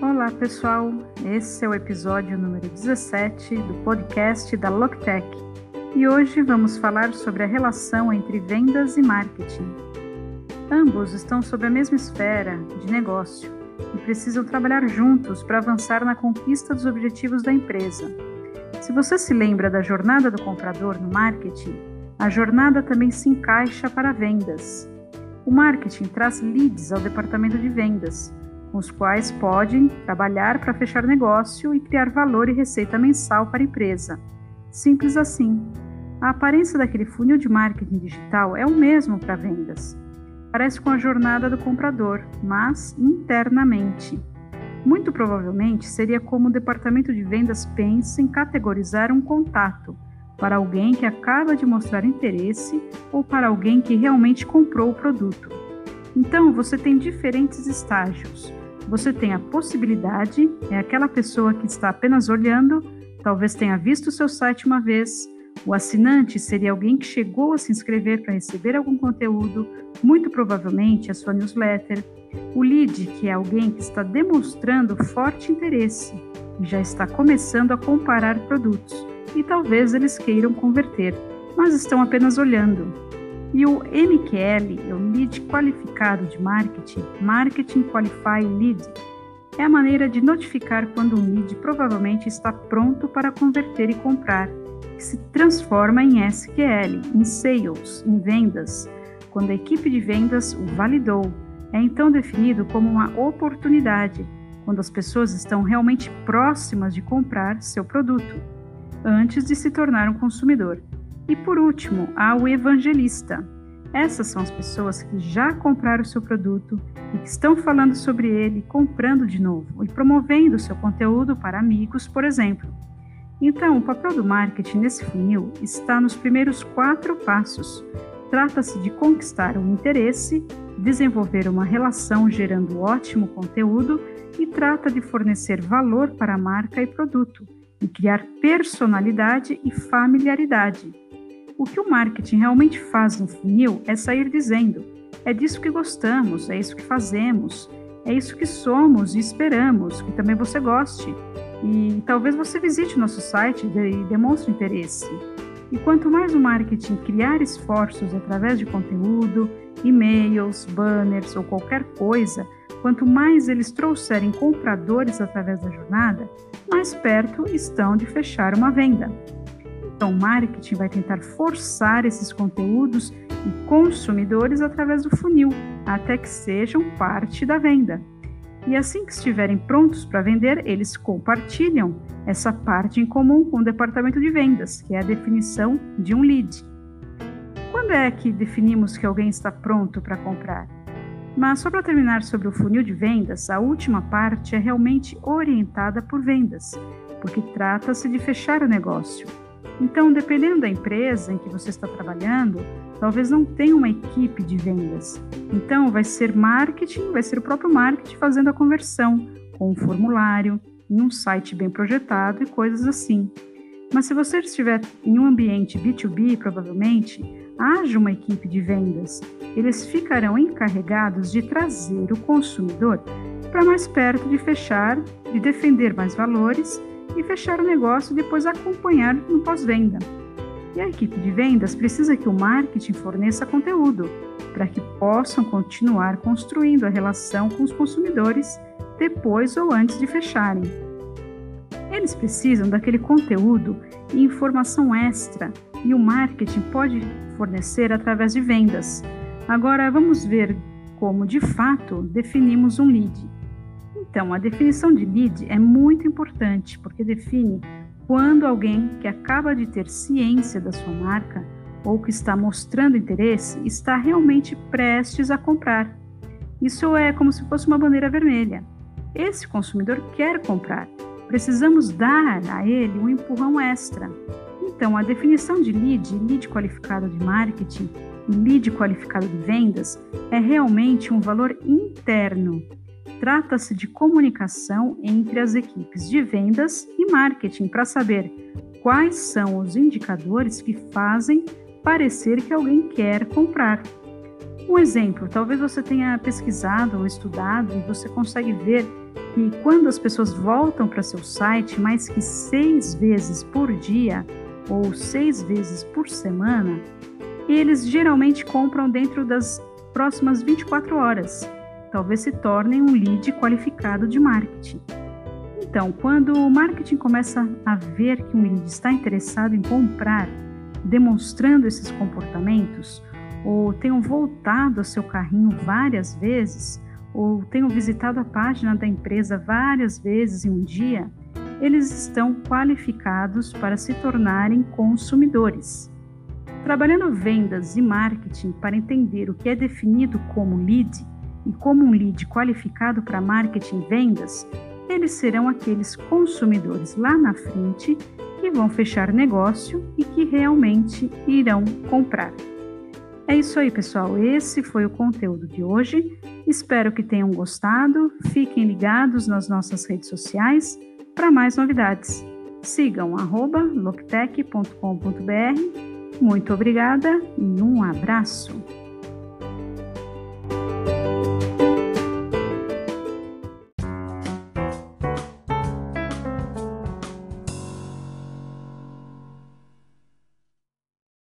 Olá, pessoal. Esse é o episódio número 17 do podcast da Loctech. E hoje vamos falar sobre a relação entre vendas e marketing. Ambos estão sob a mesma esfera de negócio e precisam trabalhar juntos para avançar na conquista dos objetivos da empresa. Se você se lembra da jornada do comprador no marketing, a jornada também se encaixa para vendas. O marketing traz leads ao departamento de vendas com os quais podem trabalhar para fechar negócio e criar valor e receita mensal para a empresa. Simples assim. A aparência daquele funil de marketing digital é o mesmo para vendas. Parece com a jornada do comprador, mas internamente. Muito provavelmente seria como o departamento de vendas pensa em categorizar um contato para alguém que acaba de mostrar interesse ou para alguém que realmente comprou o produto. Então, você tem diferentes estágios. Você tem a possibilidade, é aquela pessoa que está apenas olhando, talvez tenha visto o seu site uma vez. O assinante seria alguém que chegou a se inscrever para receber algum conteúdo, muito provavelmente a sua newsletter. O lead, que é alguém que está demonstrando forte interesse e já está começando a comparar produtos, e talvez eles queiram converter, mas estão apenas olhando. E o MQL, é o Lead Qualificado de Marketing, Marketing Qualify Lead, é a maneira de notificar quando um lead provavelmente está pronto para converter e comprar, que se transforma em SQL, em Sales, em vendas, quando a equipe de vendas o validou. É então definido como uma oportunidade, quando as pessoas estão realmente próximas de comprar seu produto, antes de se tornar um consumidor. E por último, há o evangelista. Essas são as pessoas que já compraram o seu produto e que estão falando sobre ele, comprando de novo e promovendo seu conteúdo para amigos, por exemplo. Então, o papel do marketing nesse funil está nos primeiros quatro passos. Trata-se de conquistar o interesse, desenvolver uma relação gerando ótimo conteúdo e trata de fornecer valor para a marca e produto, e criar personalidade e familiaridade. O que o marketing realmente faz no funil é sair dizendo: é disso que gostamos, é isso que fazemos, é isso que somos e esperamos que também você goste. E talvez você visite nosso site e demonstre interesse. E quanto mais o marketing criar esforços através de conteúdo, e-mails, banners ou qualquer coisa, quanto mais eles trouxerem compradores através da jornada, mais perto estão de fechar uma venda. Então, o marketing vai tentar forçar esses conteúdos e consumidores através do funil, até que sejam parte da venda. E assim que estiverem prontos para vender, eles compartilham essa parte em comum com o departamento de vendas, que é a definição de um lead. Quando é que definimos que alguém está pronto para comprar? Mas só para terminar sobre o funil de vendas, a última parte é realmente orientada por vendas, porque trata-se de fechar o negócio. Então, dependendo da empresa em que você está trabalhando, talvez não tenha uma equipe de vendas. Então, vai ser marketing, vai ser o próprio marketing fazendo a conversão com um formulário, em um site bem projetado e coisas assim. Mas se você estiver em um ambiente B2B, provavelmente, haja uma equipe de vendas. Eles ficarão encarregados de trazer o consumidor para mais perto de fechar, de defender mais valores e fechar o negócio e depois acompanhar no pós-venda. E a equipe de vendas precisa que o marketing forneça conteúdo para que possam continuar construindo a relação com os consumidores depois ou antes de fecharem. Eles precisam daquele conteúdo e informação extra e o marketing pode fornecer através de vendas. Agora vamos ver como de fato definimos um lead. Então, a definição de lead é muito importante porque define quando alguém que acaba de ter ciência da sua marca ou que está mostrando interesse está realmente prestes a comprar. Isso é como se fosse uma bandeira vermelha. Esse consumidor quer comprar. Precisamos dar a ele um empurrão extra. Então, a definição de lead, lead qualificado de marketing lead qualificado de vendas, é realmente um valor interno Trata-se de comunicação entre as equipes de vendas e marketing para saber quais são os indicadores que fazem parecer que alguém quer comprar. Um exemplo, talvez você tenha pesquisado ou estudado e você consegue ver que quando as pessoas voltam para seu site mais que seis vezes por dia ou seis vezes por semana, eles geralmente compram dentro das próximas 24 horas. Talvez se tornem um lead qualificado de marketing. Então, quando o marketing começa a ver que um lead está interessado em comprar, demonstrando esses comportamentos, ou tenham voltado ao seu carrinho várias vezes, ou tenham visitado a página da empresa várias vezes em um dia, eles estão qualificados para se tornarem consumidores. Trabalhando vendas e marketing para entender o que é definido como lead e como um lead qualificado para marketing e vendas, eles serão aqueles consumidores lá na frente que vão fechar negócio e que realmente irão comprar. É isso aí, pessoal. Esse foi o conteúdo de hoje. Espero que tenham gostado. Fiquem ligados nas nossas redes sociais para mais novidades. Sigam loctech.com.br. Muito obrigada e um abraço.